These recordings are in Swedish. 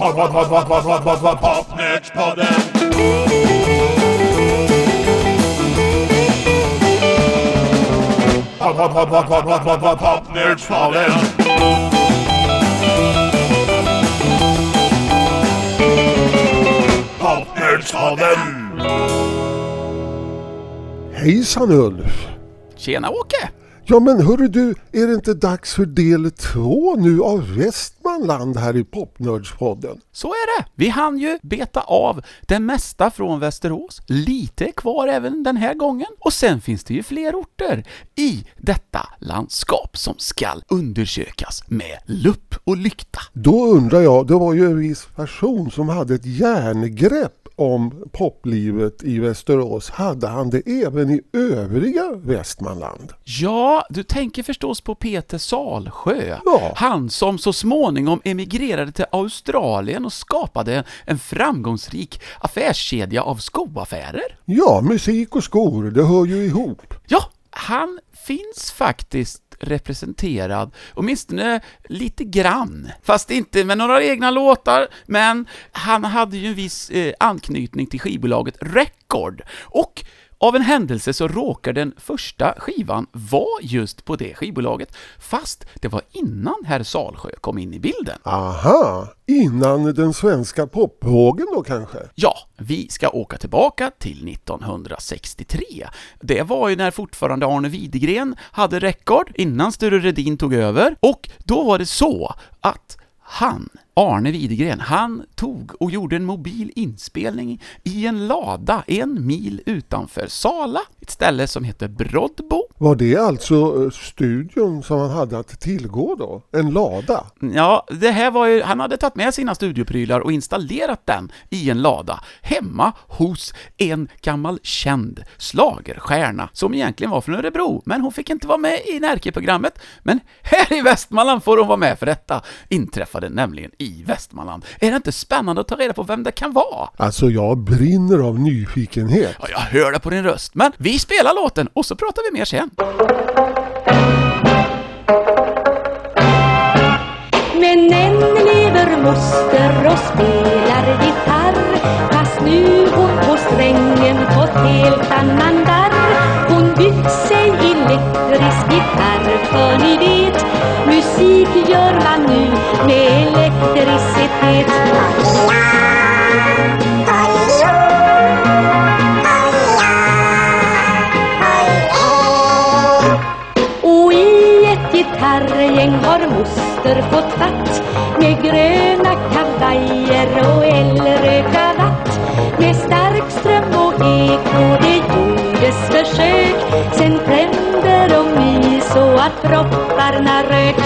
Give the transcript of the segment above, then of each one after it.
Pad pad pad pad pad pad pad pad Popnet podem Pad pad pad pad pad pad pad pad Popnet podem Popnet podem Hejsan Ulf! Tjena Åke! Ja men hörru du, är det inte dags för del två nu av Västmanland här i Popnördspodden? Så är det! Vi hann ju beta av det mesta från Västerås. Lite är kvar även den här gången. Och sen finns det ju fler orter i detta landskap som skall undersökas med lupp och lykta. Då undrar jag, det var ju en viss person som hade ett järngrepp om poplivet i Västerås. Hade han det även i övriga Västmanland? Ja, du tänker förstås på Peter Salsjö. Ja. Han som så småningom emigrerade till Australien och skapade en framgångsrik affärskedja av skoaffärer. Ja, musik och skor, det hör ju ihop. Ja, han finns faktiskt representerad, åtminstone lite grann. Fast inte med några egna låtar, men han hade ju en viss eh, anknytning till skivbolaget Record. Och av en händelse så råkar den första skivan vara just på det skivbolaget, fast det var innan herr Salsjö kom in i bilden. Aha, innan den svenska popvågen då kanske? Ja, vi ska åka tillbaka till 1963. Det var ju när fortfarande Arne Widegren hade rekord, innan Sture Redin tog över, och då var det så att han, Arne Widegren, han tog och gjorde en mobil inspelning i en lada en mil utanför Sala, ett ställe som heter Broddbo. Var det alltså eh, studion som han hade att tillgå då? En lada? Ja, det här var ju, han hade tagit med sina studioprylar och installerat den i en lada hemma hos en gammal känd slagerstjärna som egentligen var från Örebro, men hon fick inte vara med i Närke-programmet. Men här i Västmanland får hon vara med för detta inträffade nämligen i Västmanland. Är det inte spännande att ta reda på vem det kan vara? Alltså jag brinner av nyfikenhet. Ja, jag hör det på din röst, men vi spelar låten och så pratar vi mer sen. Men än lever moster och spelar gitarr. Fast nu hon på strängen fått helt annan darr. Hon byggt sig elektrisk gitarr för ni vet Musik gör man nu med elektricitet. Ett har moster fått fatt Med gröna kavajer och eldrökavatt Med stark ström och eko det gjordes försök. Sen brände de i så att propparna rök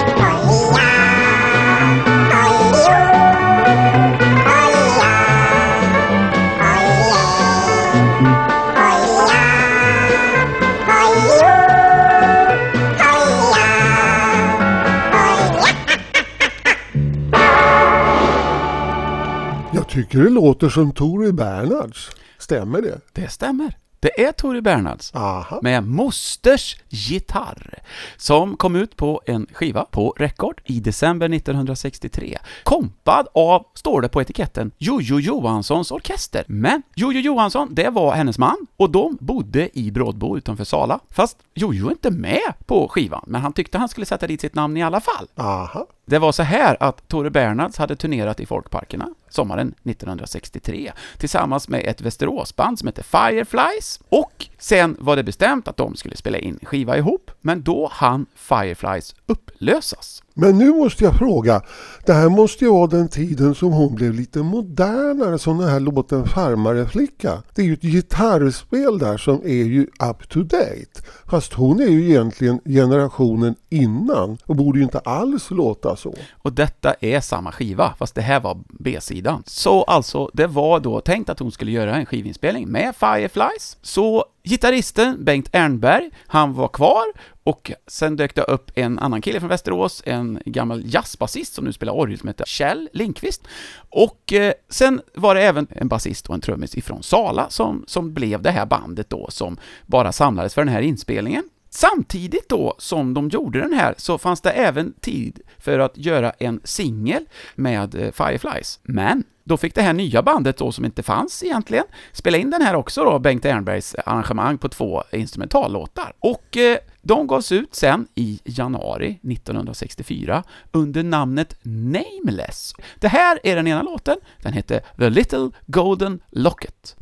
tycker det låter som Tore Bernhards. Stämmer det? Det stämmer. Det är Tore Bernhards. Aha. med Mosters gitarr som kom ut på en skiva på Record i december 1963. Kompad av, står det på etiketten, Jojo Johanssons orkester. Men Jojo Johansson, det var hennes man och de bodde i Brådbo utanför Sala. Fast Jojo är inte med på skivan, men han tyckte han skulle sätta dit sitt namn i alla fall. Aha. Det var så här att Tore Bernhards hade turnerat i folkparkerna sommaren 1963 tillsammans med ett Västeråsband som hette Fireflies och sen var det bestämt att de skulle spela in skiva ihop men då hann Fireflies upplösas. Men nu måste jag fråga, det här måste ju vara den tiden som hon blev lite modernare som den här låten Farmareflicka. Det är ju ett gitarrspel där som är ju up to date. Fast hon är ju egentligen generationen innan och borde ju inte alls låta så. Och detta är samma skiva, fast det här var B-sidan. Så alltså, det var då tänkt att hon skulle göra en skivinspelning med Fireflies. Så gitarristen Bengt Ernberg, han var kvar och sen dök det upp en annan kille från Västerås, en gammal jazzbasist som nu spelar orgel som heter Kjell Lindqvist. Och eh, sen var det även en basist och en trummis ifrån Sala som, som blev det här bandet då som bara samlades för den här inspelningen. Samtidigt då som de gjorde den här så fanns det även tid för att göra en singel med eh, Fireflies. Men då fick det här nya bandet då, som inte fanns egentligen, spela in den här också då, Bengt Ernbergs arrangemang på två instrumentallåtar. Och eh, de gavs ut sen i januari 1964 under namnet Nameless. Det här är den ena låten, den heter The Little Golden Locket.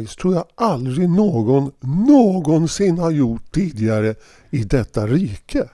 Fireflies tror jag aldrig någon någonsin har gjort tidigare i detta rike.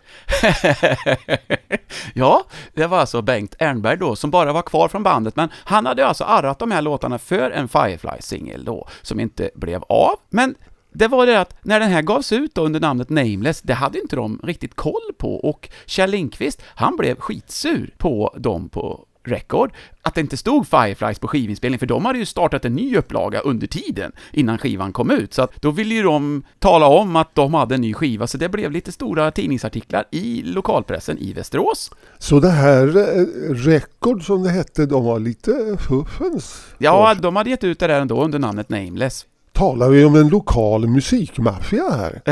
ja, det var alltså Bengt Ernberg då, som bara var kvar från bandet, men han hade alltså arrat de här låtarna för en Firefly-singel då, som inte blev av. Men det var det att när den här gavs ut då under namnet Nameless, det hade inte de riktigt koll på och Kjell Lindqvist, han blev skitsur på dem på Record, att det inte stod Fireflies på skivinspelning, för de hade ju startat en ny upplaga under tiden innan skivan kom ut, så att då ville ju de tala om att de hade en ny skiva, så det blev lite stora tidningsartiklar i lokalpressen i Västerås. Så det här eh, Record som det hette, de var lite fuffens? Ja, de hade gett ut det där ändå under namnet Nameless. Talar vi om en lokal musikmaffia här?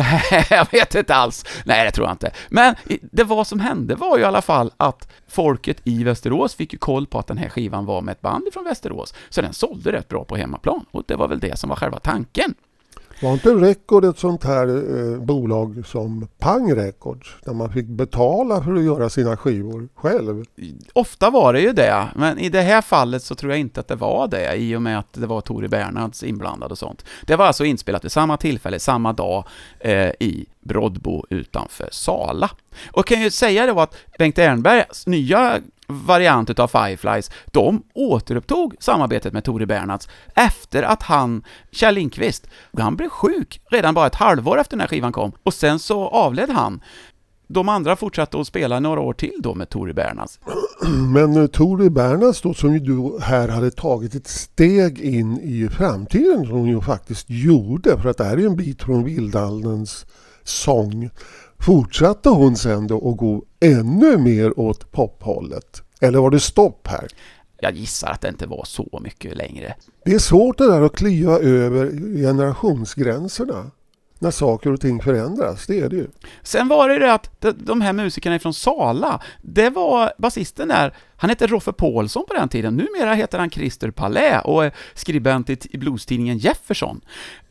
jag vet inte alls. Nej, det tror jag inte. Men det var som hände var ju i alla fall att folket i Västerås fick ju koll på att den här skivan var med ett band från Västerås, så den sålde rätt bra på hemmaplan. Och det var väl det som var själva tanken. Var inte Record ett sånt här eh, bolag som Pang Records? Där man fick betala för att göra sina skivor själv? Ofta var det ju det, men i det här fallet så tror jag inte att det var det i och med att det var Tore Bernhards inblandad och sånt. Det var alltså inspelat vid samma tillfälle, samma dag, eh, i Broddbo utanför Sala. Och kan ju säga då att Bengt Ernbergs nya variant utav Fireflies, de återupptog samarbetet med Tore Bernhards efter att han, Kjell Lindqvist, han blev sjuk redan bara ett halvår efter den här skivan kom och sen så avled han. De andra fortsatte att spela några år till då med Tore Bernhards. Men eh, Tore Bernhards då, som ju du här hade tagit ett steg in i framtiden, som hon ju faktiskt gjorde, för att det här är ju en bit från Vildalens sång. Fortsatte hon sen då att gå ännu mer åt pophållet? Eller var det stopp här? Jag gissar att det inte var så mycket längre. Det är svårt det där att kliva över generationsgränserna när saker och ting förändras, det är det ju. Sen var det det att de här musikerna från Sala, det var basisten där, han hette Roffe Paulsson på den tiden, numera heter han Christer Palais och är skribent i bluestidningen Jefferson.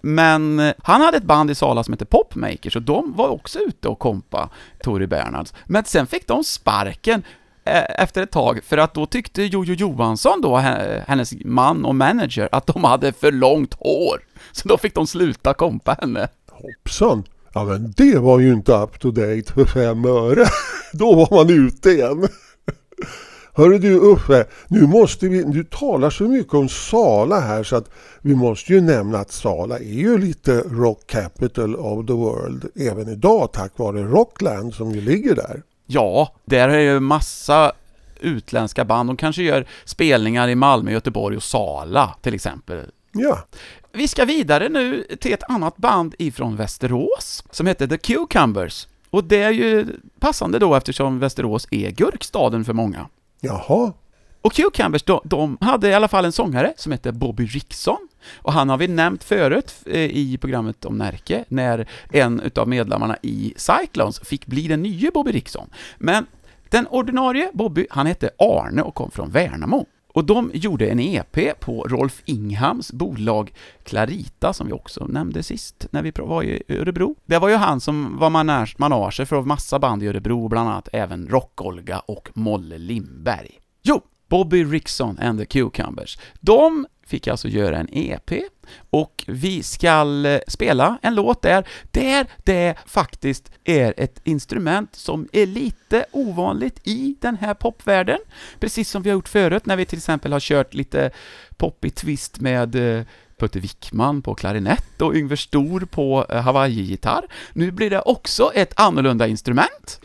Men eh, han hade ett band i Sala som hette Popmakers och de var också ute och kompa Tori Bernhards. Men sen fick de sparken eh, efter ett tag, för att då tyckte Jojo Johansson då, hennes man och manager, att de hade för långt hår. Så då fick de sluta kompa henne. Hoppsan! Ja men det var ju inte up to date för fem öre. Då var man ute igen. Hörru du Uffe, nu måste vi, du talar så mycket om Sala här så att vi måste ju nämna att Sala är ju lite rock capital of the world även idag tack vare Rockland som ju ligger där. Ja, där är ju massa utländska band. De kanske gör spelningar i Malmö, Göteborg och Sala till exempel. Ja. Vi ska vidare nu till ett annat band ifrån Västerås som heter The Cucumbers. Och det är ju passande då eftersom Västerås är gurkstaden för många. Jaha. Och Cucumbers, de, de hade i alla fall en sångare som hette Bobby Rickson. Och han har vi nämnt förut eh, i programmet om Närke, när en utav medlemmarna i Cyclones fick bli den nya Bobby Rickson. Men den ordinarie Bobby, han hette Arne och kom från Värnamo. Och de gjorde en EP på Rolf Inghams bolag Clarita, som vi också nämnde sist när vi var i Örebro. Det var ju han som var manage, manager för massa band i Örebro, bland annat även Rock-Olga och Molle Lindberg. Jo, Bobby Rickson and the Cucumbers. De fick alltså göra en EP och vi ska eh, spela en låt där, där det faktiskt är ett instrument som är lite ovanligt i den här popvärlden. Precis som vi har gjort förut när vi till exempel har kört lite poppig twist med eh, Putte Wickman på klarinett och Yngve Stor på eh, Hawaii-gitarr. Nu blir det också ett annorlunda instrument.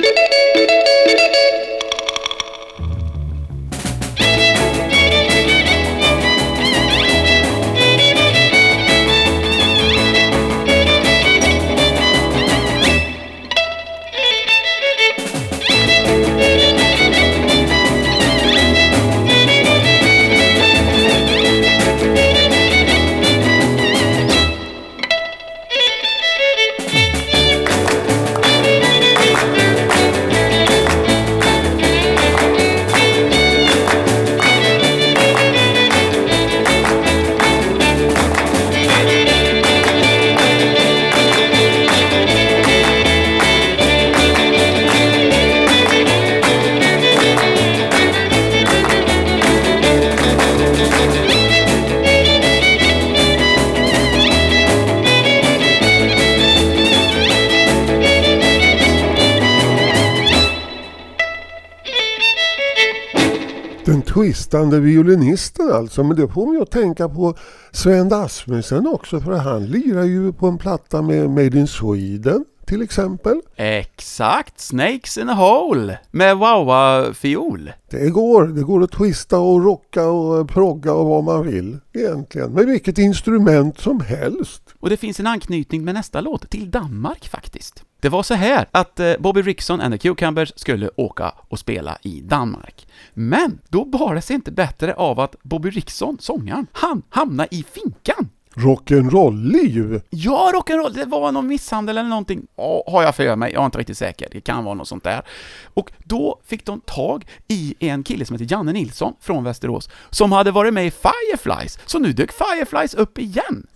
Den violinisten alltså, men det får mig att tänka på Sven Asmussen också för han lirar ju på en platta med Made in Sweden till exempel. Exakt, Snakes in a Hole med Wawa-fiol. Det går, det går att twista och rocka och progga och vad man vill egentligen. Med vilket instrument som helst. Och det finns en anknytning med nästa låt till Danmark faktiskt. Det var så här att eh, Bobby Rickson and the Cucumbers skulle åka och spela i Danmark. Men då bar det sig inte bättre av att Bobby Rickson, sångaren, han hamnade i finkan. Rock'n'roll-liv! Ja, rock'n'roll, det var någon misshandel eller någonting, ja, har jag för mig, jag är inte riktigt säker, det kan vara något sånt där. Och då fick de tag i en kille som heter Janne Nilsson från Västerås, som hade varit med i Fireflies, så nu dök Fireflies upp igen.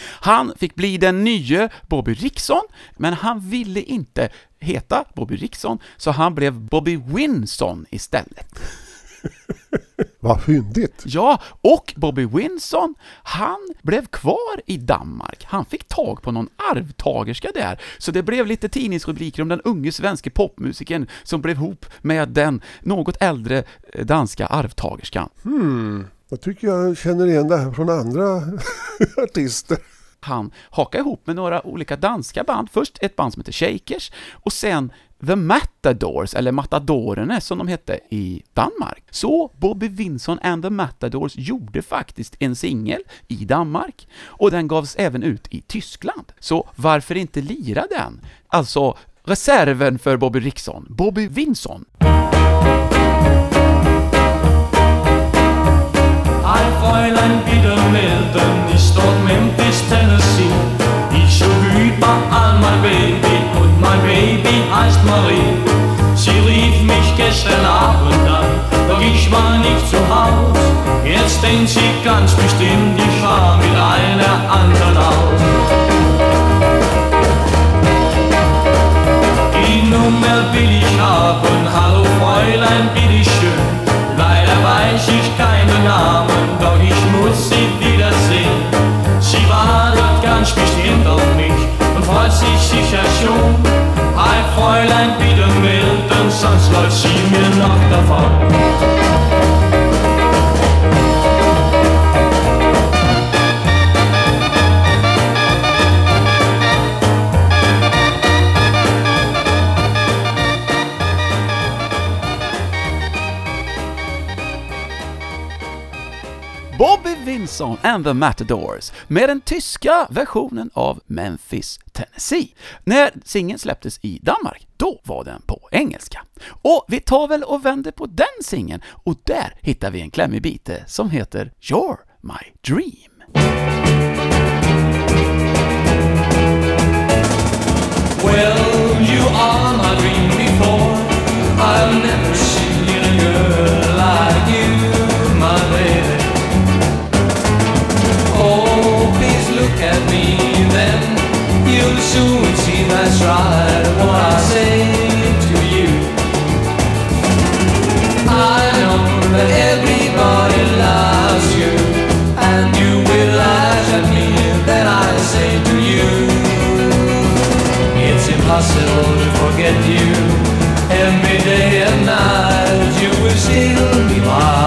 Han fick bli den nye Bobby Rickson, men han ville inte heta Bobby Rickson, så han blev Bobby Winson istället. Vad fyndigt! Ja, och Bobby Winson, han blev kvar i Danmark. Han fick tag på någon arvtagerska där, så det blev lite tidningsrubriker om den unge svenske popmusikern som blev ihop med den något äldre eh, danska arvtagerskan. Hmm, jag tycker jag känner igen det här från andra artister. Han hakade ihop med några olika danska band, först ett band som heter Shakers, och sen The Matadors, eller Matadorerna som de hette i Danmark. Så Bobby Vinson and the Matadors gjorde faktiskt en singel i Danmark, och den gavs även ut i Tyskland. Så varför inte lira den? Alltså, reserven för Bobby Rickson, Bobby Vinson. Hej Fräulein, bitte melden, ich dort Memphis, Tennessee. Ich über an mein Baby Baby heißt Marie. Sie rief mich gestern Abend an, doch ich war nicht zu Haus. Jetzt denkt sie ganz bestimmt, ich war mit einer anderen aus. Die Nummer will ich haben, hallo Fräulein, bitteschön. Leider weiß ich keinen Namen, doch ich muss sie wiedersehen. Sie wartet ganz bestimmt auf mich und freut sich sicher schon. Fräulein, bitte melden, sonst läuft sie mir noch davon. Bobby Vinson and the Matadors med den tyska versionen av Memphis, Tennessee. När singeln släpptes i Danmark, då var den på engelska. Och vi tar väl och vänder på den singeln och där hittar vi en klämmig bite som heter You're My Dream. Well, you are my dream before. I'm what I say to you. I know that everybody loves you, and you will me that I say to you. It's impossible to forget you. Every day and night you will still be mine.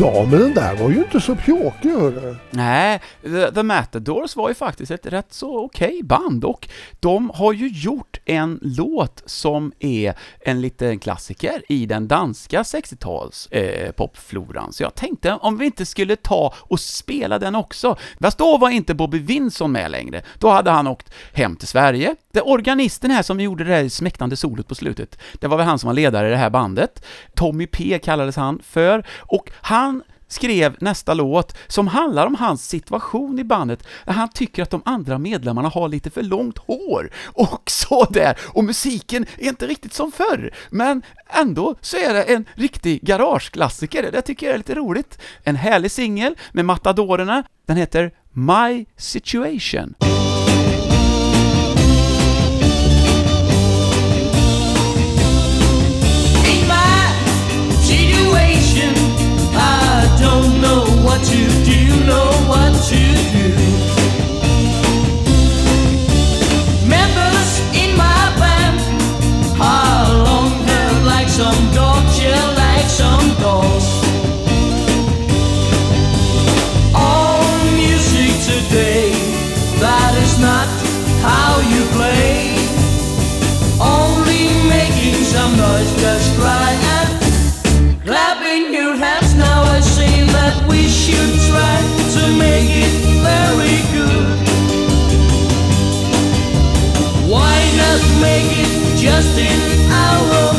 Ja, men den där var ju inte så pjåkig hörru. Nej, The, The Matadors var ju faktiskt ett rätt så okej band och de har ju gjort en låt som är en liten klassiker i den danska 60-tals eh, popfloran. Så jag tänkte om vi inte skulle ta och spela den också. Fast då var inte Bobby Vinson med längre. Då hade han åkt hem till Sverige. Det organisten här som gjorde det här smäktande solot på slutet, det var väl han som var ledare i det här bandet. Tommy P kallades han för, och han skrev nästa låt som handlar om hans situation i bandet, där han tycker att de andra medlemmarna har lite för långt hår, och så där. Och musiken är inte riktigt som förr, men ändå så är det en riktig garageklassiker, det tycker jag är lite roligt. En härlig singel med Matadorerna, den heter My Situation. What to do, know what to do. Just make it just in our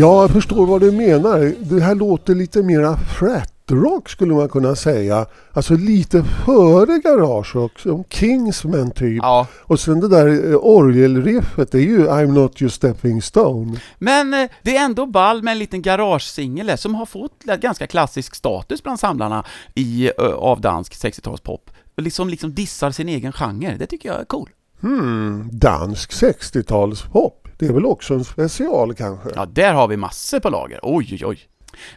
jag förstår vad du menar. Det här låter lite mera frat-rock skulle man kunna säga. Alltså lite före garagerock, som Kingsman typ. Ja, Och sen det där eh, orgelriffet, det är ju I'm not your stepping stone. Men eh, det är ändå ball med en liten garagesingel som har fått ganska klassisk status bland samlarna i, ö, av dansk 60-talspop. Liksom, liksom dissar sin egen genre, det tycker jag är cool. Hmm, dansk 60-talspop. Det är väl också en special kanske? Ja, där har vi massor på lager. Oj, oj, oj.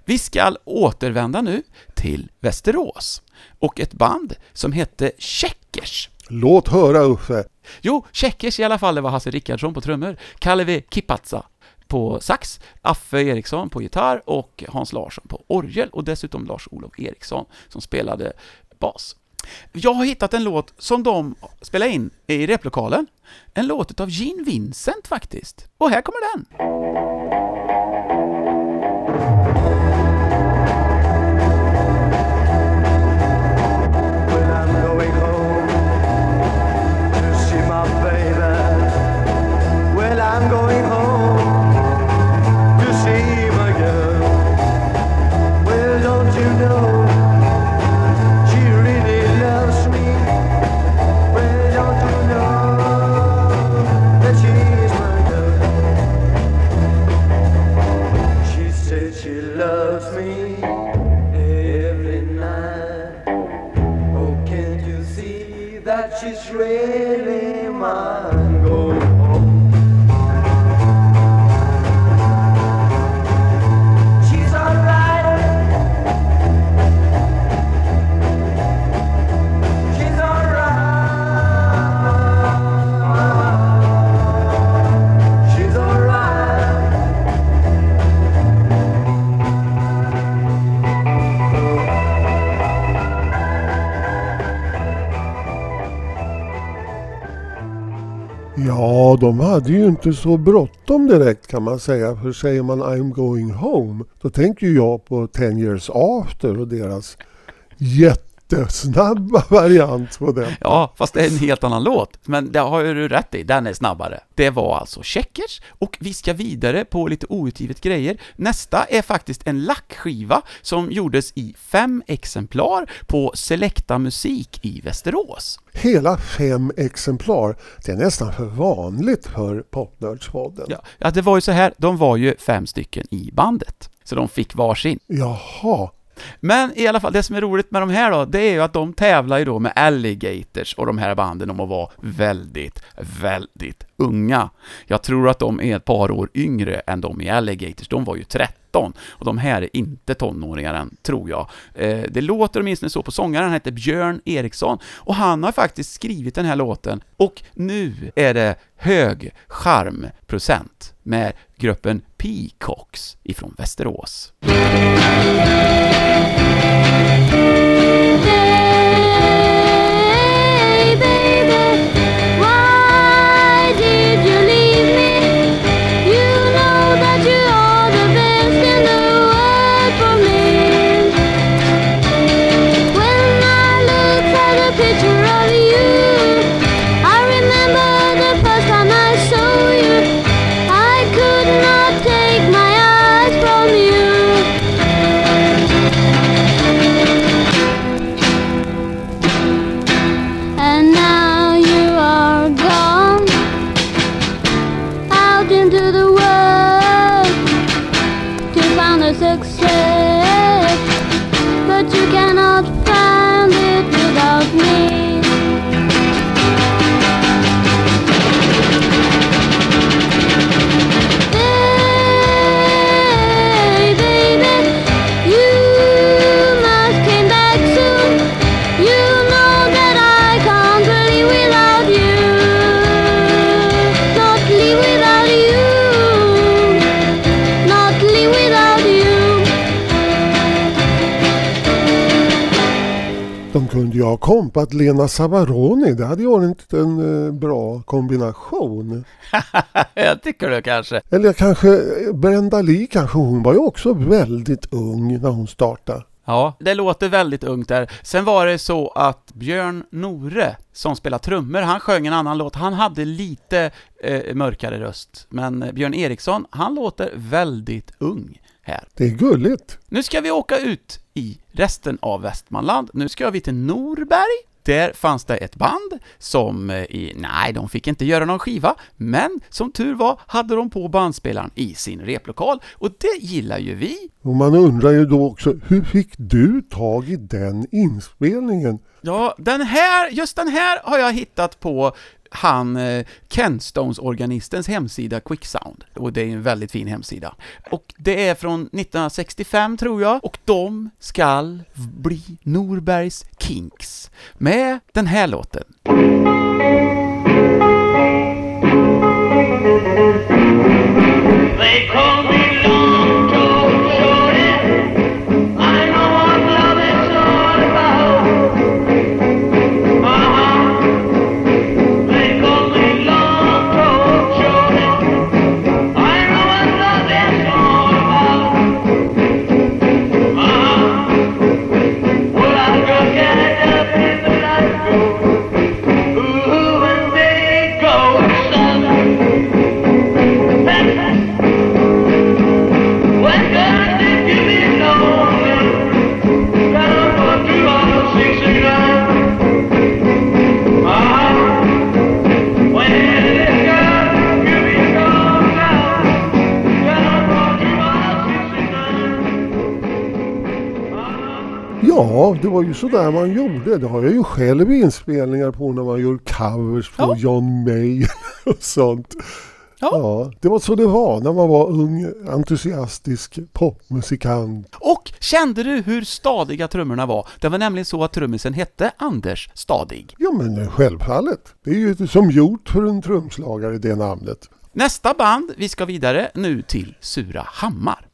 Vi ska återvända nu till Västerås och ett band som hette Checkers. Låt höra Uffe. Jo, Checkers i alla fall, det var Hasse Rickardsson på trummor, Kalle V. Kipatsa på sax, Affe Eriksson på gitarr och Hans Larsson på orgel och dessutom Lars-Olof Eriksson som spelade bas. Jag har hittat en låt som de spelade in i replokalen. En låt av Gene Vincent faktiskt. Och här kommer den. Ja, de hade ju inte så bråttom direkt kan man säga. För säger man I'm going home, då tänker ju jag på 10 years after och deras jättesnabba variant på den. Ja, fast det är en helt annan låt. Men det har ju du rätt i, den är snabbare. Det var alltså Checkers, och vi ska vidare på lite outgivet grejer. Nästa är faktiskt en lackskiva som gjordes i fem exemplar på Selecta Musik i Västerås. Hela fem exemplar. Det är nästan för vanligt för Popnördspodden. Ja, ja, det var ju så här, de var ju fem stycken i bandet. Så de fick varsin. Jaha. Men i alla fall, det som är roligt med de här då, det är ju att de tävlar ju då med Alligators och de här banden om att vara väldigt, väldigt unga. Jag tror att de är ett par år yngre än de i Alligators, de var ju 13 och de här är inte tonåringar än, tror jag. Eh, det låter åtminstone så på sångaren, han heter Björn Eriksson och han har faktiskt skrivit den här låten och nu är det hög charmprocent med gruppen Peacocks ifrån Västerås. Kompat Lena Savaroni. Det hade ju varit en eh, bra kombination. jag tycker det kanske. Eller kanske Brenda Lee kanske. Hon var ju också väldigt ung när hon startade. Ja, det låter väldigt ungt där. Sen var det så att Björn Nore, som spelar trummor, han sjöng en annan låt. Han hade lite eh, mörkare röst, men Björn Eriksson, han låter väldigt ung här. Det är gulligt. Nu ska vi åka ut i resten av Västmanland. Nu ska vi till Norberg. Där fanns det ett band som, eh, i, nej, de fick inte göra någon skiva, men som tur var hade de på bandspelaren i sin replokal och det gillar ju vi. Och man undrar ju då också, hur fick du tag i den inspelningen? Ja, den här, just den här har jag hittat på han eh, Kenstones-organistens hemsida Quicksound. Och det är en väldigt fin hemsida. Och det är från 1965 tror jag, och de skall bli Norbergs Kinks med den här låten. Var ju sådär man gjorde. Det har jag ju själv inspelningar på när man gör covers på Ja. John May och sånt. Ja. Ja, det var så det var när man var ung, entusiastisk popmusikant. Och kände du hur stadiga trummorna var? Det var nämligen så att trummisen hette Anders Stadig. Ja men självfallet. Det är ju som gjort för en trumslagare det namnet. Nästa band, vi ska vidare nu till Surahammar.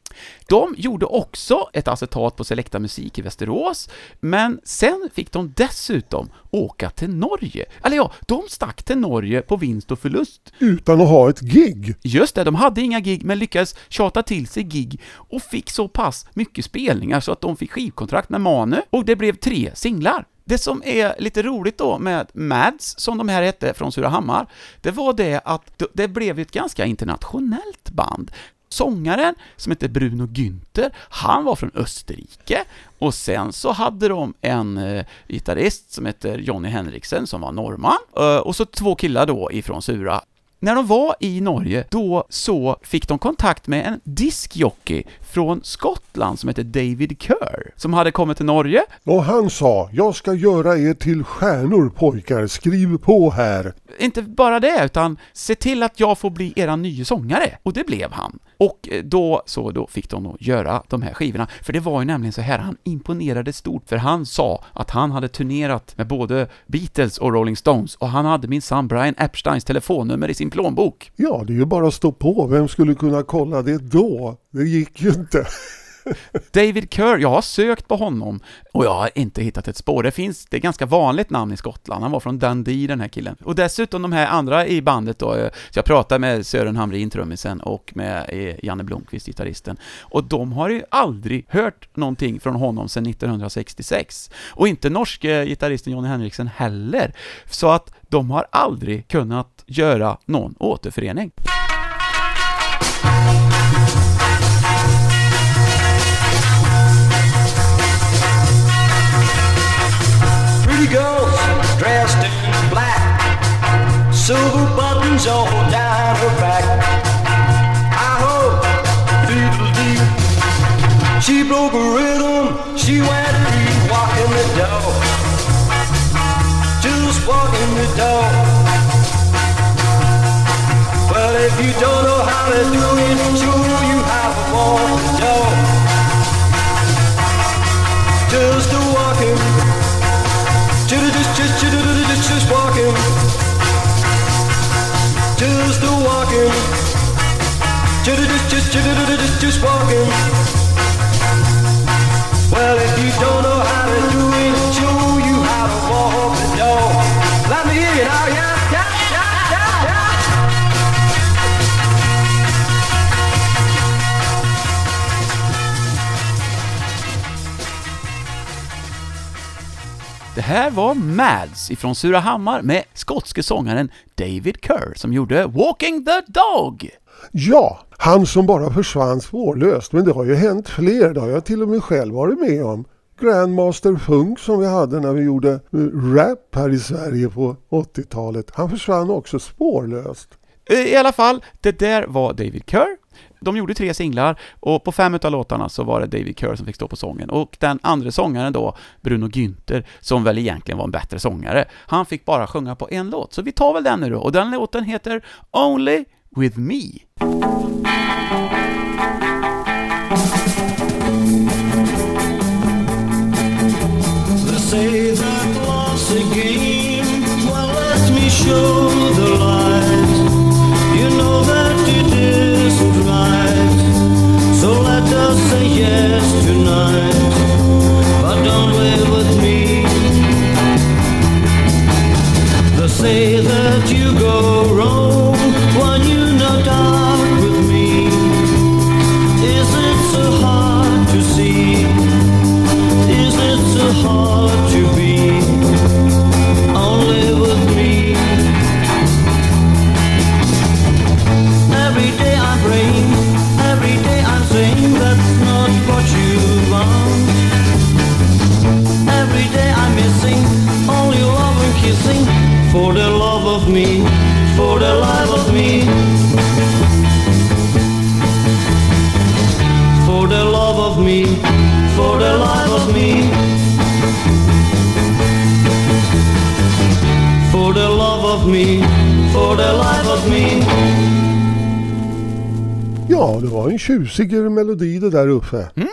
De gjorde också ett acetat på Selecta Musik i Västerås, men sen fick de dessutom åka till Norge. Eller ja, de stack till Norge på vinst och förlust. Utan att ha ett gig. Just det, de hade inga gig, men lyckades tjata till sig gig och fick så pass mycket spelningar så att de fick skivkontrakt med Manu och det blev tre singlar. Det som är lite roligt då med Mads, som de här hette från Surahammar, det var det att det- det blev ett ganska internationellt band. Sångaren, som hette Bruno Günther, han var från Österrike. Och sen så hade de en eh, gitarrist som heter Jonny Henriksen som var norrman. Eh, och så två killar då ifrån Sura när de var i Norge, då så fick de kontakt med en diskjockey från Skottland som heter David Kerr, som hade kommit till Norge Och han sa, jag ska göra er till stjärnor pojkar, skriv på här. inte bara det, utan se till att jag får bli era nya sångare. Och det blev han. Och eh, då, så då fick de nog göra de här skivorna. För det var ju nämligen så här, han imponerade stort, för han sa att han hade turnerat med både Beatles och Rolling Stones, och han hade minsann Brian Epsteins telefonnummer i sin plånbok. Ja, det är ju bara att stå på. Vem skulle kunna kolla det då? Det gick ju inte. David Kerr, jag har sökt på honom och jag har inte hittat ett spår. Det finns, det är ganska vanligt namn i Skottland. Han var från Dundee den här killen. Och dessutom de här andra i bandet då, eh, så jag pratade med Sören Hamrin, trummisen, och med eh, Janne Blomqvist, gitarristen. Och de har ju aldrig hört någonting från honom sedan 1966. Och inte norske eh, gitarristen Johnny Henriksen heller. Så att de har aldrig kunnat göra någon återförening. Pretty girls dressed in black, silver buttons all down her back. I hope fiddle. She broke a rhythm, she went free, walking the door. Just walking the door. Well, if you don't know how to do it, här var Mads ifrån Surahammar med skotske sångaren David Kerr som gjorde Walking the Dog. Ja, han som bara försvann spårlöst. Men det har ju hänt fler. Det har jag till och med själv varit med om. Grandmaster Funk som vi hade när vi gjorde eh, rap här i Sverige på 80-talet. Han försvann också spårlöst. Eh, I alla fall, det där var David Kerr. De gjorde tre singlar och på fem utav låtarna så var det David Kerr som fick stå på sången och den andra sångaren då, Bruno Günther, som väl egentligen var en bättre sångare, han fick bara sjunga på en låt. Så vi tar väl den nu då och den låten heter Only With Me. Say that you go där uppe. Mm.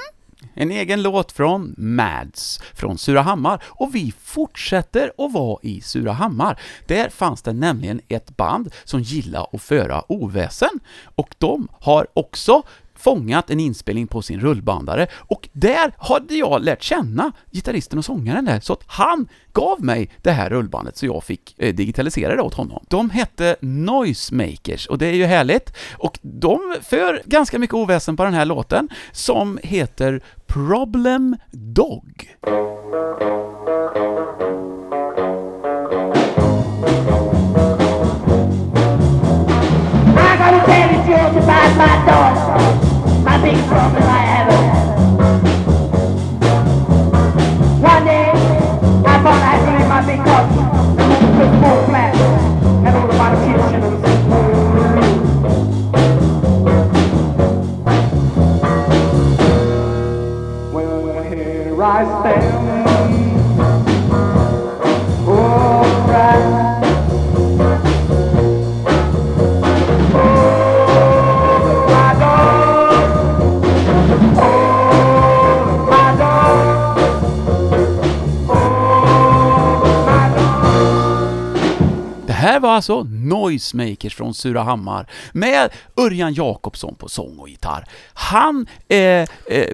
En egen låt från Mads från Surahammar och vi fortsätter att vara i Surahammar. Där fanns det nämligen ett band som gillar att föra oväsen och de har också fångat en inspelning på sin rullbandare och där hade jag lärt känna gitarristen och sångaren där så att han gav mig det här rullbandet så jag fick eh, digitalisera det åt honom. De hette Noisemakers och det är ju härligt och de för ganska mycket oväsen på den här låten som heter Problem Dog. I gotta tell about my daughter, big I ever. One day, I I'd leave my big the full flat and all. Well, here I stand. Här var alltså Noisemakers från Surahammar med Örjan Jakobsson på sång och gitarr. Han eh, eh,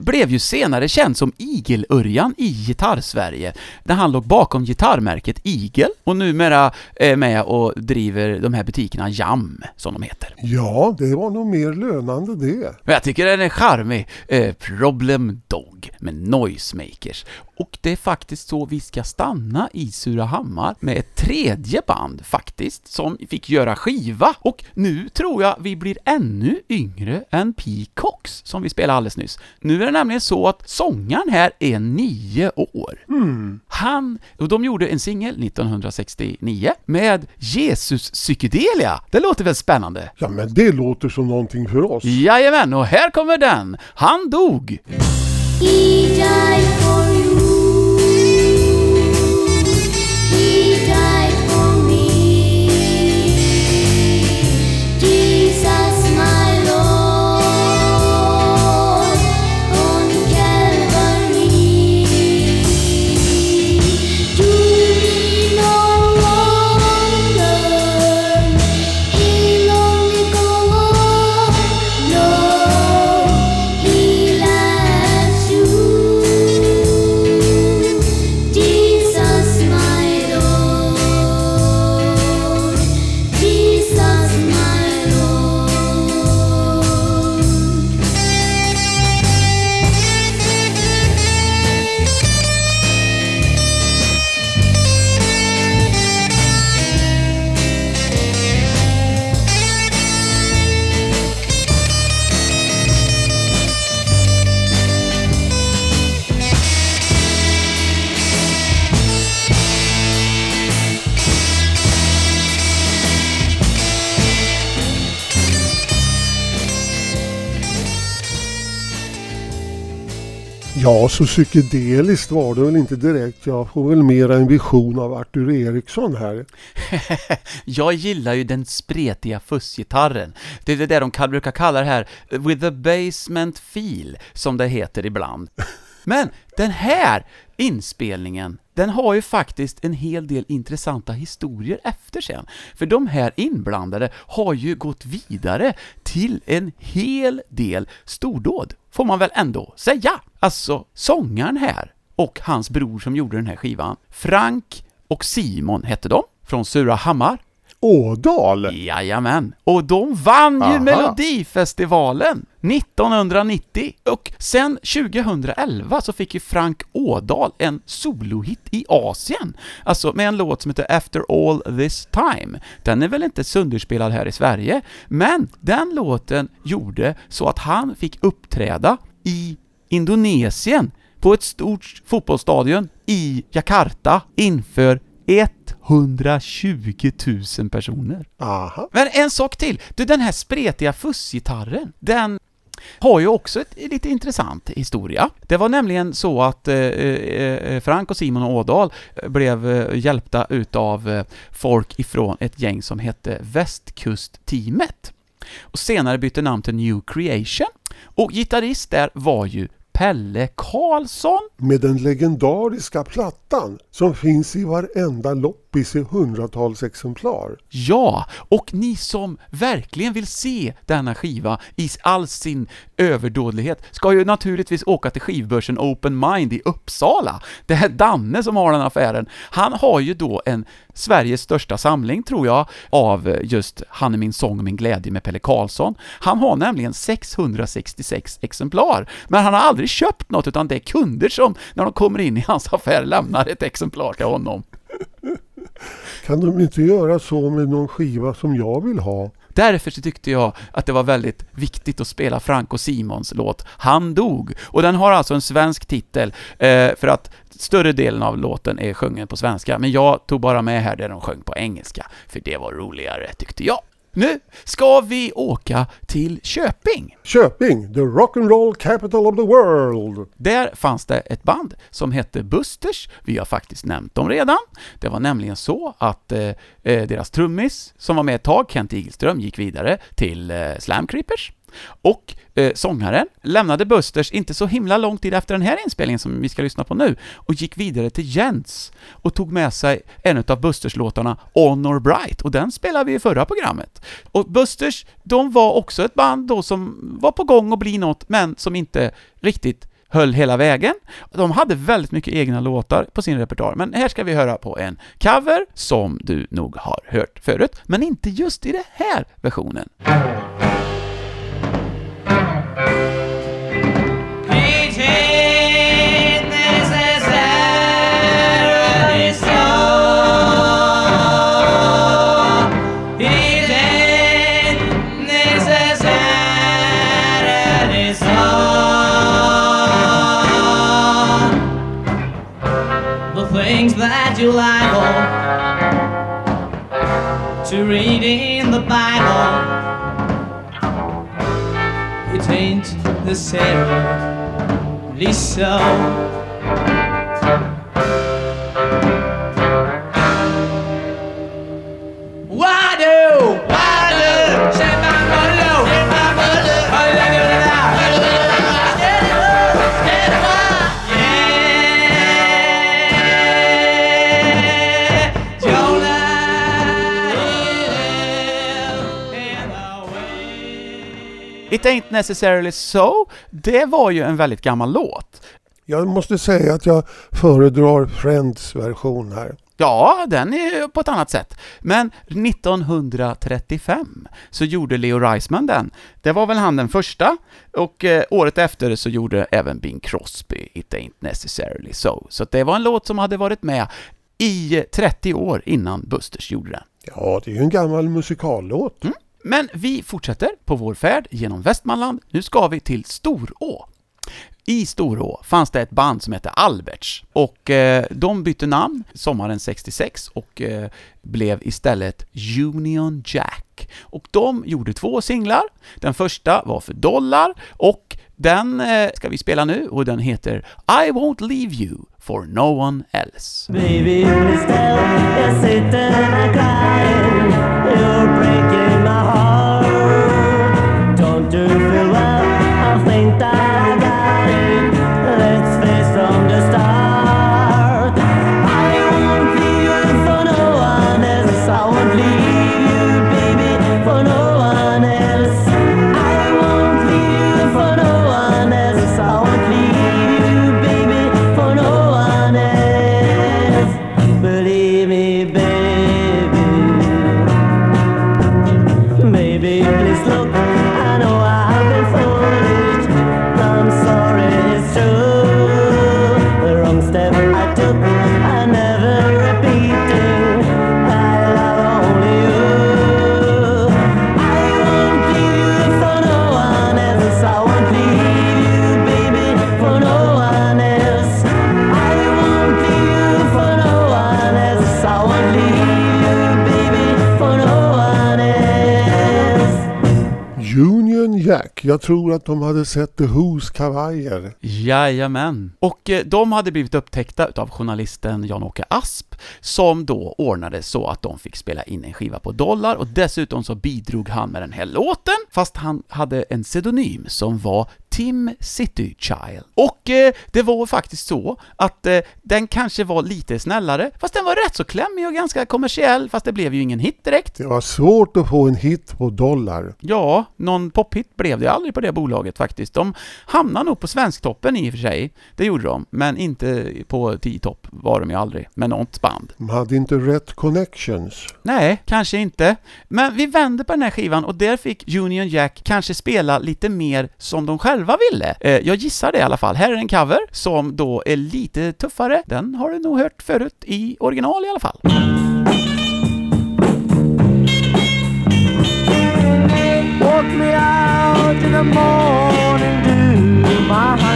blev ju senare känd som Igel-Örjan i Gitarrsverige, där han låg bakom gitarrmärket Igel och numera är med och driver de här butikerna Jam, som de heter. Ja, det var nog mer lönande det. Men jag tycker den är charmig. Eh, Problem Dog med Noisemakers. Och det är faktiskt så vi ska stanna i Surahammar med ett tredje band faktiskt, som fick göra skiva. Och nu tror jag vi blir ännu yngre än Peacocks, som vi spelade alldeles nyss. Nu är det nämligen så att sångaren här är nio år. Han, och de gjorde en singel 1969 med Jesus Psychedelia. Det låter väl spännande? Ja, men det låter som någonting för oss. Jajamän, och här kommer den. Han dog. Så psykedeliskt var det väl inte direkt. Jag får väl mera en vision av Artur Eriksson här. Jag gillar ju den spretiga fussgitarren. Det är det där de brukar kalla det här with a basement feel, som det heter ibland. Men den här inspelningen, den har ju faktiskt en hel del intressanta historier efter sen. För de här inblandade har ju gått vidare till en hel del stordåd, får man väl ändå säga. Alltså, sångaren här och hans bror som gjorde den här skivan, Frank och Simon hette de, från Surahammar. Ådal! Jajamän, och de vann ju Aha. Melodifestivalen 1990 och sen 2011 så fick ju Frank Ådahl en solohit i Asien, alltså med en låt som heter After All This Time. Den är väl inte sönderspelad här i Sverige, men den låten gjorde så att han fick uppträda i Indonesien på ett stort fotbollsstadion i Jakarta inför 120 000 personer. Aha. Men en sak till. Du, den här spretiga fussgitarren, den har ju också ett lite intressant historia. Det var nämligen så att eh, eh, Frank och Simon Ådahl blev eh, hjälpta utav eh, folk ifrån ett gäng som hette Västkustteamet. Och senare bytte namn till New Creation. Och gitarrist där var ju Pelle Karlsson. Med den legendariska plattan som finns i varenda loppis i hundratals exemplar. Ja, och ni som verkligen vill se denna skiva i all sin överdådlighet ska ju naturligtvis åka till skivbörsen Open Mind i Uppsala. Det här Danne som har den affären. Han har ju då en Sveriges största samling, tror jag, av eh, just Han är min sång och min glädje med Pelle Karlsson. Han har nämligen 666 exemplar, men han har aldrig köpt något, utan det är kunder som, när de kommer in i hans affär, lämnar ett exemplar till honom. Kan de inte göra så med någon skiva som jag vill ha? Därför så tyckte jag att det var väldigt viktigt att spela Frank och Simons låt ”Han dog”. Och den har alltså en svensk titel, eh, för att större delen av låten är sjungen på svenska, men jag tog bara med här där de sjöng på engelska, för det var roligare tyckte jag. Nu ska vi åka till Köping. Köping, the rock'n'roll capital of the world. Där fanns det ett band som hette Busters, vi har faktiskt nämnt dem redan. Det var nämligen så att eh, eh, deras trummis, som var med ett tag, Kent Igelström, gick vidare till eh, Slam Creepers. Och eh, sångaren lämnade Busters inte så himla lång tid efter den här inspelningen som vi ska lyssna på nu och gick vidare till Jens och tog med sig en av Busters låtarna Honor Bright och den spelade vi i förra programmet. Och Busters, de var också ett band då som var på gång att bli något men som inte riktigt höll hela vägen. De hade väldigt mycket egna låtar på sin repertoar, men här ska vi höra på en cover som du nog har hört förut, men inte just i den här versionen. Ain't necessarily It ain't necessarily so, det var ju en väldigt gammal låt. Jag måste säga att jag föredrar Friends version här. Ja, den är på ett annat sätt. Men 1935 så gjorde Leo Reisman den. Det var väl han den första, och eh, året efter så gjorde även Bing Crosby It Ain't Necessarily So. Så det var en låt som hade varit med i 30 år innan Busters gjorde den. Ja, det är ju en gammal musikallåt. Men vi fortsätter på vår färd genom Västmanland. Nu ska vi till Storå. I Storå fanns det ett band som hette Alberts och eh, de bytte namn sommaren 66 och eh, blev istället Union Jack. Och de gjorde två singlar. Den första var för dollar och den eh, ska vi spela nu och den heter I won't leave you for no one else. Baby, Jag tror att de hade sett The Who's kavajer. Jajamän. Och eh, de hade blivit upptäckta av journalisten Jan-Åke Asp, som då ordnade så att de fick spela in en skiva på dollar, och dessutom så bidrog han med den här låten, fast han hade en pseudonym som var Tim City Child. Och eh, det var faktiskt så att eh, den kanske var lite snällare, fast den var rätt så klämmig och ganska kommersiell, fast det blev ju ingen hit direkt. Det var svårt att få en hit på dollar. Ja, någon pophit blev det aldrig på det bolaget faktiskt. De hamnade nog på Svensktoppen i och för sig, det gjorde de, men inte på 10-topp var de ju aldrig, med något band. De hade inte rätt connections. Nej, kanske inte. Men vi vände på den här skivan och där fick Union Jack kanske spela lite mer som de själva ville. Eh, jag gissar det i alla fall. Här är en cover som då är lite tuffare. Den har du nog hört förut i original i alla fall. Walk me out in the morning dew, my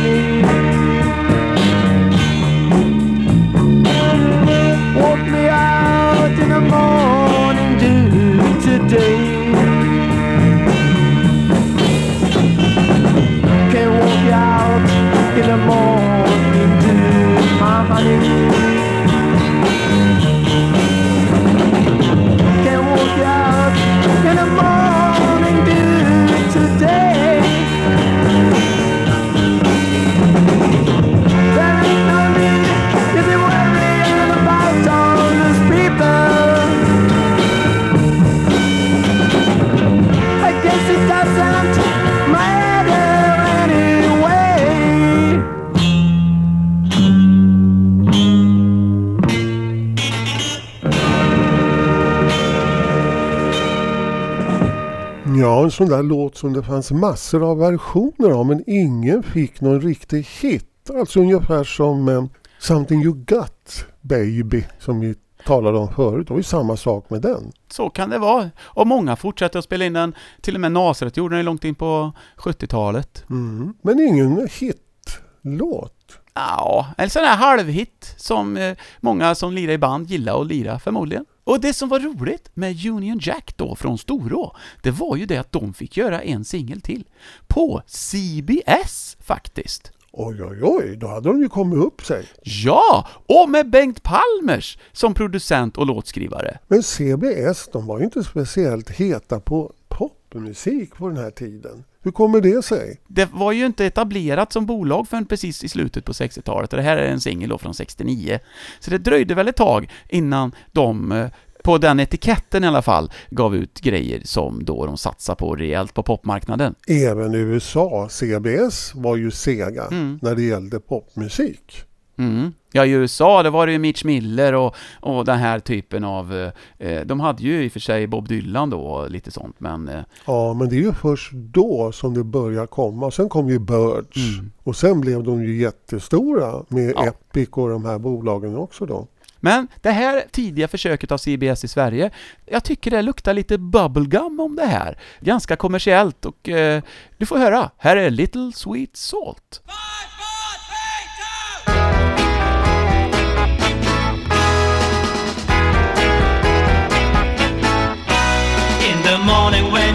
Ja, en sån där låt som det fanns massor av versioner av men ingen fick någon riktig hit. Alltså ungefär som eh, Something You Got Baby som vi talade om förut. Det var ju samma sak med den. Så kan det vara. Och många fortsätter att spela in den. Till och med Nasaret gjorde den långt in på 70-talet. Mm. Men ingen hitlåt. Ja, en sån här halvhit som eh, många som lirar i band gillar att lira förmodligen. Och det som var roligt med Union Jack då från Storå, det var ju det att de fick göra en singel till. På CBS faktiskt. Oj, oj, oj, då hade de ju kommit upp sig. Ja, och med Bengt Palmers som producent och låtskrivare. Men CBS, de var ju inte speciellt heta på popmusik på den här tiden. Hur kommer det sig? Det var ju inte etablerat som bolag förrän precis i slutet på 60-talet och det här är en singel från 69. Så det dröjde väl ett tag innan de eh, på den etiketten i alla fall, gav ut grejer som då de satsar på rejält på popmarknaden. Även i USA, CBS var ju sega Mm. när det gällde popmusik. Mm. Ja, i USA, det var det ju Mitch Miller och, och den här typen av... Eh, de hade ju i och för sig Bob Dylan då och lite sånt, men... Eh, Ja, men det är ju först då som det börjar komma. Sen kom ju Birds Mm. och sen blev de ju jättestora med Ja. Epic och de här bolagen också då. Men det här tidiga försöket av CBS i Sverige, jag tycker det luktar lite bubblegum om det här. Ganska kommersiellt och eh, du får höra, här är Little Sweet Salt. In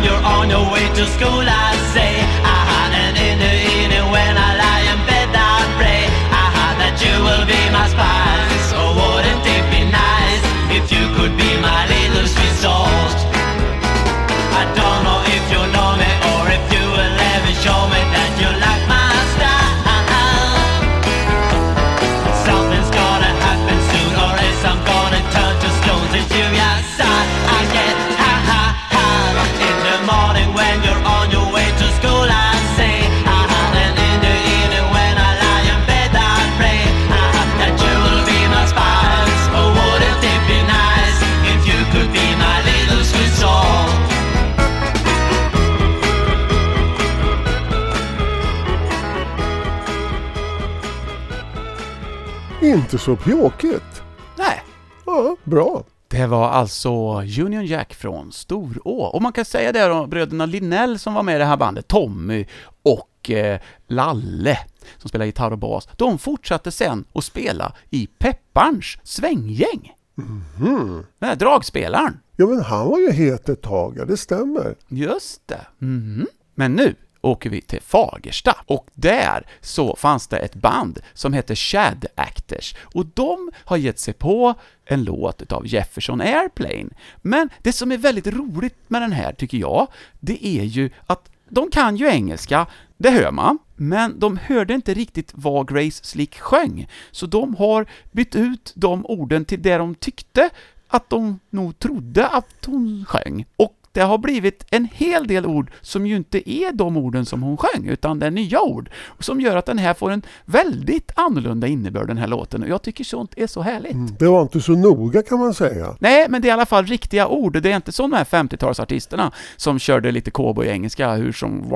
you're on your way to school, I say, Inte så pjåkigt. Nej, Ja, bra. det var alltså Union Jack från Storå. Och man kan säga det då, bröderna Linnell som var med i det här bandet, Tommy och eh, Lalle, som spelar gitarr och bas, de fortsatte sen att spela i Pepparns svänggäng. Den här dragspelaren. Ja, men han var ju het ett tag, ja, det stämmer. Just det. Mhm. Men nu åker vi till Fagersta. Och där så fanns det ett band som hette Shad Actors. Och de har gett sig på en låt utav Jefferson Airplane. Men det som är väldigt roligt med den här, tycker jag, det är ju att de kan ju engelska, det hör man, men de hörde inte riktigt vad Grace Slick sjöng, så de har bytt ut de orden till det de tyckte att de nog trodde att hon sjöng. Och det har blivit en hel del ord som ju inte är de orden som hon sjöng, utan det är nya ord, som gör att den här får en väldigt annorlunda innebörd, den här låten, och jag tycker sånt är så härligt. Det var inte så noga kan man säga. Nej, men det är i alla fall riktiga ord. Det är inte som de här 50-talsartisterna som körde lite cowboy-engelska, hur som.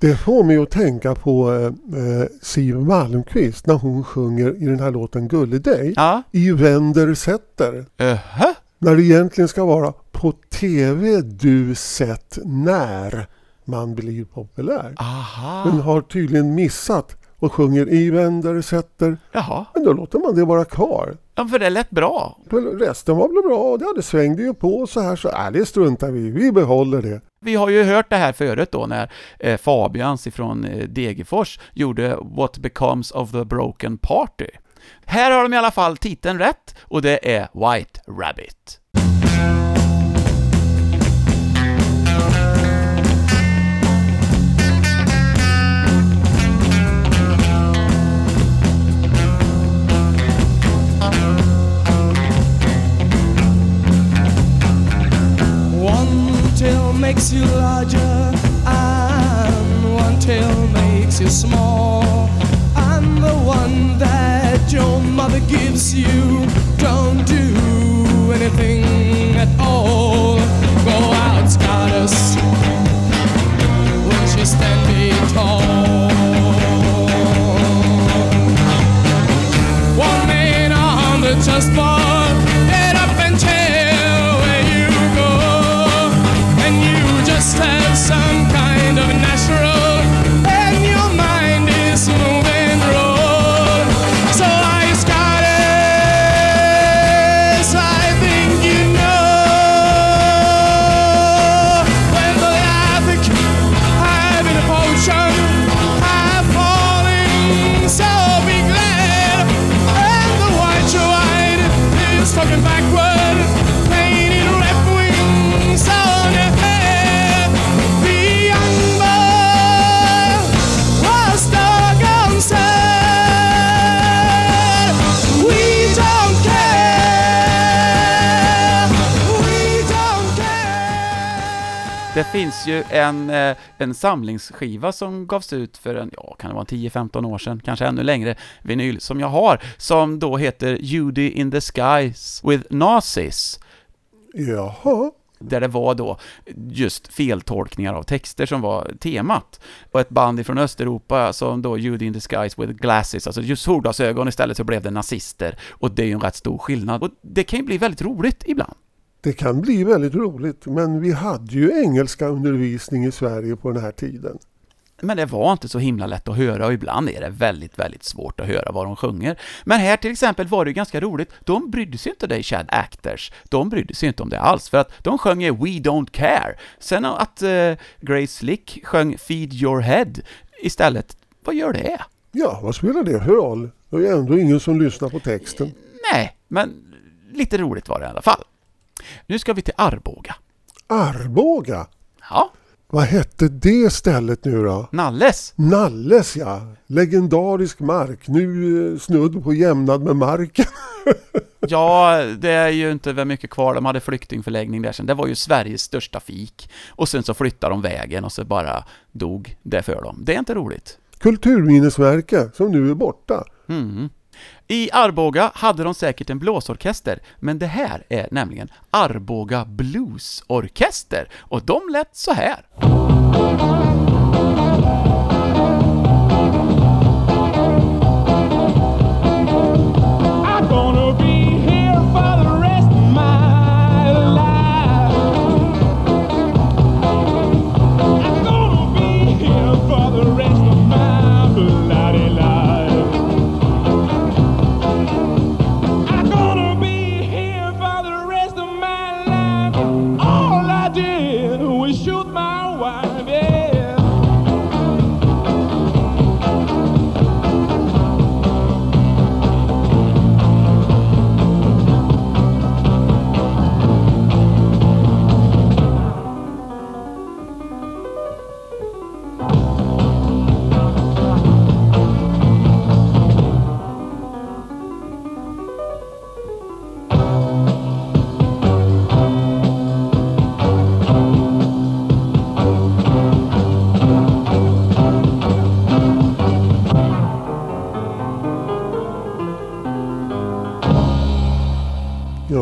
Det får mig att tänka på eh, eh, Siw Malmkvist när hon sjunger i den här låten Gullig dig Ja, i Vänder sätter. öhö. När det egentligen ska vara på TV du sett när man blir populär. Aha. Men har tydligen missat och sjunger i sätter. Jaha. Men då låter man det vara kvar. Ja, för det lät bra. Resten var väl bra, det hade svängde ju på så här så äh, det struntar vi vi behåller det. Vi har ju hört det här förut då när eh, Fabians ifrån eh, Degerfors gjorde What Becomes of the Broken Party. Här har de i alla fall titeln rätt och det är White Rabbit. tail makes you larger, and one tail makes you small. And the one that your mother gives you don't do anything at all. Go out, goddess, won't you stand me tall? One man on the chessboard. Finns ju en, eh, en samlingsskiva som gavs ut för en, ja, kan det vara 10-15 år sedan, kanske ännu längre, vinyl, som jag har, som då heter Judy in the Skies with Nazis. Jaha. där det var då just feltolkningar av texter som var temat. Och ett band ifrån Östeuropa som då Judy in disguise with glasses, alltså just solglasögon istället så blev det nazister. Och det är ju en rätt stor skillnad. Och det kan ju bli väldigt roligt ibland. Det kan bli väldigt roligt, men vi hade ju engelska undervisning i Sverige på den här tiden. Men det var inte så himla lätt att höra och ibland är det väldigt, väldigt svårt att höra vad de sjunger. Men här till exempel var det ju ganska roligt, de brydde sig inte i Chad Actors. De brydde sig inte om det alls, för att de sjöng ju We Don't Care. Sen att uh, Grace Slick sjöng Feed Your Head istället, vad gör det? Ja, vad spelar det för roll? Det är ju ändå ingen som lyssnar på texten. Nej, men lite roligt var det i alla fall. Nu ska vi till Arboga. Arboga? Ja. Vad hette det stället nu då? Nalles. Nalles ja. Legendarisk mark. Nu eh, snudd på jämnad med marken. Ja, det är ju inte väl mycket kvar. De hade flyktingförläggning där sen. Det var ju Sveriges största fik. Och sen så flyttade de vägen och så bara dog det för dem. Det är inte roligt. Kulturminnesmärke som nu är borta. Mm. I Arboga hade de säkert en blåsorkester, men det här är nämligen Arboga Bluesorkester och de lät så här.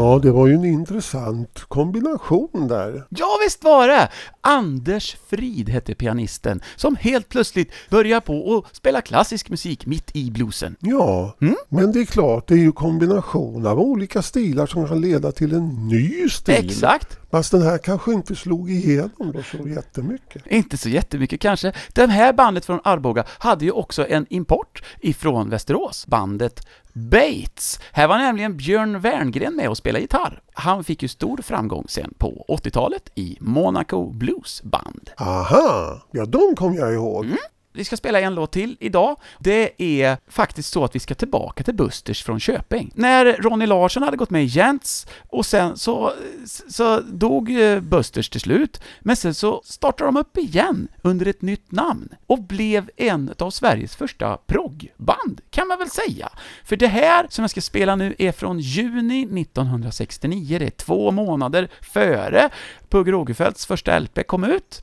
Ja, det var ju en intressant kombination där. Ja, visst var det! Anders Frid hette pianisten, som helt plötsligt började på och spela klassisk musik mitt i bluesen. Ja, Mm? men det är klart, det är ju kombination av olika stilar som kan leda till en ny stil. Exakt! Fast den här kanske inte slog igenom då så jättemycket. Inte så jättemycket kanske. Det här bandet från Arboga hade ju också en import ifrån Västerås, bandet Bates. Här var nämligen Björn Werngren med och spelade gitarr. Han fick ju stor framgång sen på 80-talet i Monaco Blues Band. Aha, ja de kom jag ihåg. Vi ska spela en låt till idag. Det är faktiskt så att vi ska tillbaka till Busters från Köping. När Ronny Larsson hade gått med i Gents och sen så, så dog eh, Busters till slut, men sen så startade de upp igen under ett nytt namn och blev en av Sveriges första proggband, kan man väl säga. För det här som jag ska spela nu är från juni 1969, det är två månader före Pugh Rogefeldts första LP kom ut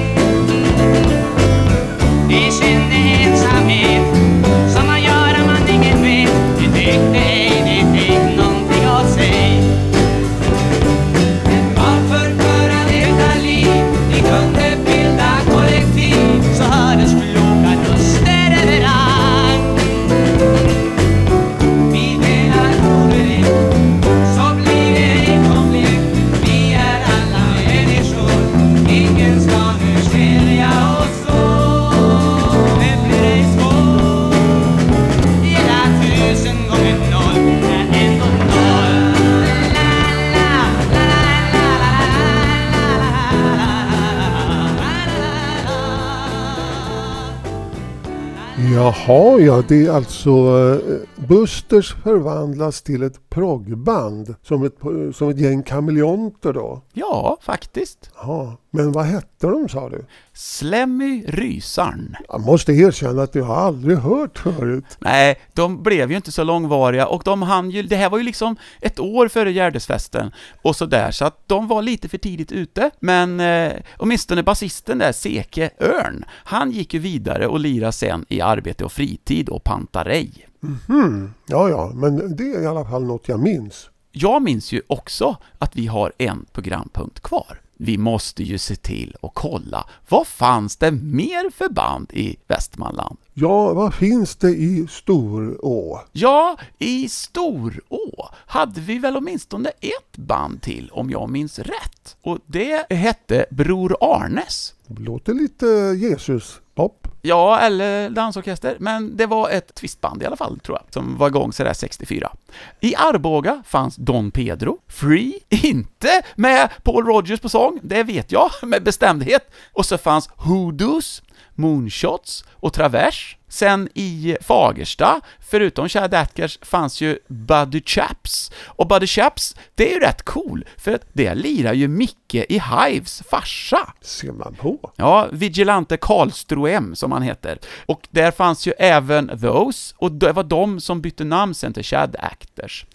Jaha, ja det är alltså eh, Busters förvandlas till ett proggband som ett, som ett gäng kameleonter då? Ja, faktiskt. Ja, men vad hette de sa du? Slemmy Rysarn. Jag måste erkänna att jag har aldrig hört förut. Nej, de blev ju inte så långvariga och de hann ju, det här var ju liksom ett år före Gärdesfesten och sådär, så att de var lite för tidigt ute. Men eh, åtminstone basisten där, Seke Örn, han gick ju vidare och lirade sen i Arbete och fritid och Pantarej. Mhm, ja ja, men det är i alla fall något jag minns. Jag minns ju också att vi har en programpunkt kvar. Vi måste ju se till och kolla, vad fanns det mer för band i Västmanland? Ja, vad finns det i Storå? Ja, i Storå hade vi väl åtminstone ett band till om jag minns rätt. Och det hette Bror Arnes. Låter lite Jesus-pop. Ja, eller dansorkester, men det var ett twistband i alla fall, tror jag, som var igång sådär 64. I Arboga fanns Don Pedro, Free, inte med Paul Rogers på sång, det vet jag med bestämdhet. Och så fanns Hoodoos, Moonshots och Travers. Sen i Fagersta, förutom Chad Atkers, fanns ju Buddy Chaps. Och Buddy Chaps, det är ju rätt cool, för att det lirar ju Micke i Hives farsa. Ser man på. Ja, Vigilante Karlstroem som han heter. Och där fanns ju även Those, och det var de som bytte namn sen till Chad Actors.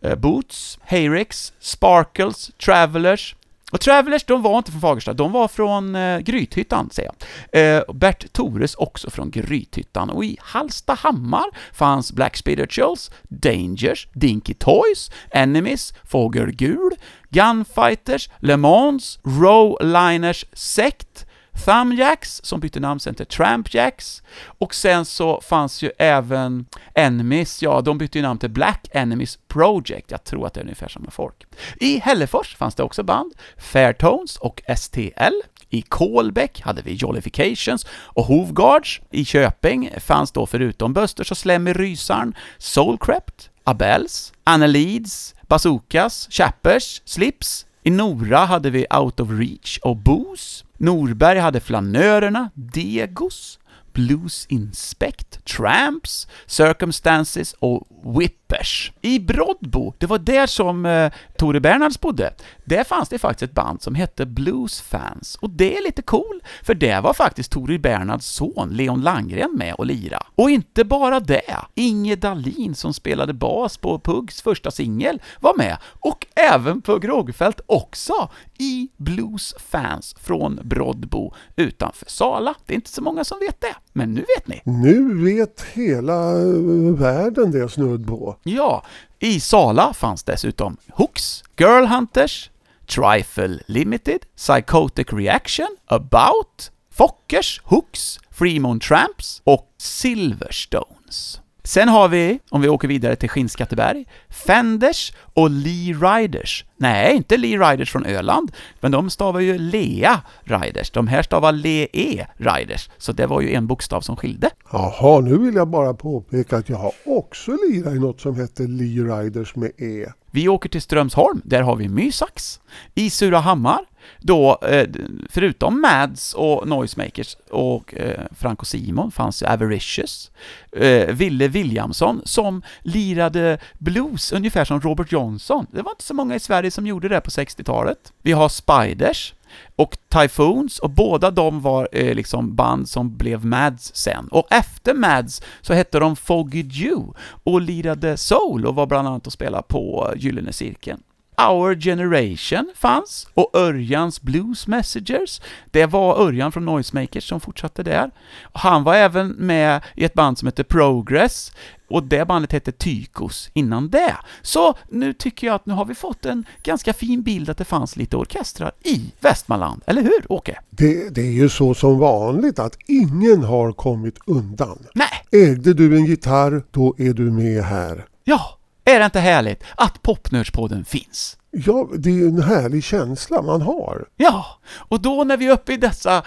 Eh, Boots, Hayrex, Sparkles, Travelers, och Travelers, de var inte från Fagersta, de var från eh, Grythyttan, säger jag. Eh, Bert Tores också från Grythyttan. Och i Hallstahammar fanns Black Spirituals, Dangers, Dinky Toys, Enemies, Fågel Gul, Gunfighters, Le Mans, Rowliners Sekt, Thumbjacks, som bytte namn sen till Trampjacks, och sen så fanns ju även Enemies, ja, de bytte ju namn till Black Enemies Project, jag tror att det är ungefär samma folk. I Hällefors fanns det också band, Fairtones och STL. I Kolbäck hade vi Jollifications och Hovguards. I Köping fanns då förutom Busters och Slemmy Rysarn, Soulcrept, Abels, Annelids, Bazookas, Chappers, Slips. I Nora hade vi Out of Reach och Boos. Norberg hade Flanörerna, Degos, Blues Inspect, Tramps, Circumstances och Whippers. I Brodbo, det var där som eh, Tore Bernhards bodde, där fanns det faktiskt ett band som hette Blues Fans. Och det är lite cool, för där var faktiskt Tore Bernhards son Leon Landgren, med och lira. Och inte bara det, Inge Dahlin som spelade bas på Pugs första singel var med, och även Pugh Rogefeldt också i Blues Fans från Broddbo utanför Sala. Det är inte så många som vet det, men nu vet ni. Nu vet hela eh, världen det snudd på. Ja, i Sala fanns dessutom Hooks, Girl Hunters, Trifle Limited, Psychotic Reaction, About, Fockers, Hooks, Fremont Tramps och Silverstones. Sen har vi, om vi åker vidare till Skinnskatteberg, Fenders och Lee Riders. Nej, inte Lee Riders från Öland, men de stavar ju Lea Riders. De här stavar Le-E Riders, så det var ju en bokstav som skilde. Jaha, nu vill jag bara påpeka att jag har också lirat i något som heter Lee Riders med E. Vi åker till Strömsholm, där har vi Mysax. I Surahammar, då, eh, förutom Mads och Noisemakers och Frank Franco Simon fanns ju Avaricious, eh, Ville Williamson som lirade blues ungefär som Robert Johnson. Det var inte så många i Sverige som gjorde det på 60-talet. Vi har Spiders och Typhoons och båda de var eh, liksom band som blev Mads sen. Och efter Mads så hette de Foggy Dew och lirade soul och var bland annat och spelade på eh, Gyllene Cirkeln. Our Generation fanns, och Örjans Blues Messengers. Det var Örjan från Noisemakers som fortsatte där. Han var även med i ett band som hette Progress, och det bandet hette Tykos innan det. Så nu tycker jag att nu har vi fått en ganska fin bild att det fanns lite orkestrar i Västmanland, eller hur Åke? Det, det är ju så som vanligt att ingen har kommit undan. Nej. Ägde du en gitarr, då är du med här. Ja, är det inte härligt att Popnördspodden finns? Ja, det är ju en härlig känsla man har. Ja, och då när vi är uppe i dessa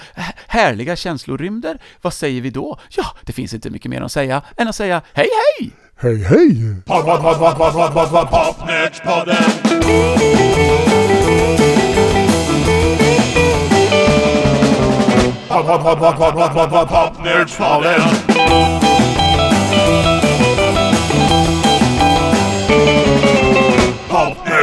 härliga känslorymder, vad säger vi då? Ja, det finns inte mycket mer att säga än att säga hej hej! Hej hej! Pod, pod, pod, pod, pod, pod, pod, pod, Popnördspodden. Pod, pod, pod, pod, pod, pod, pod, pod, Popnördspodden.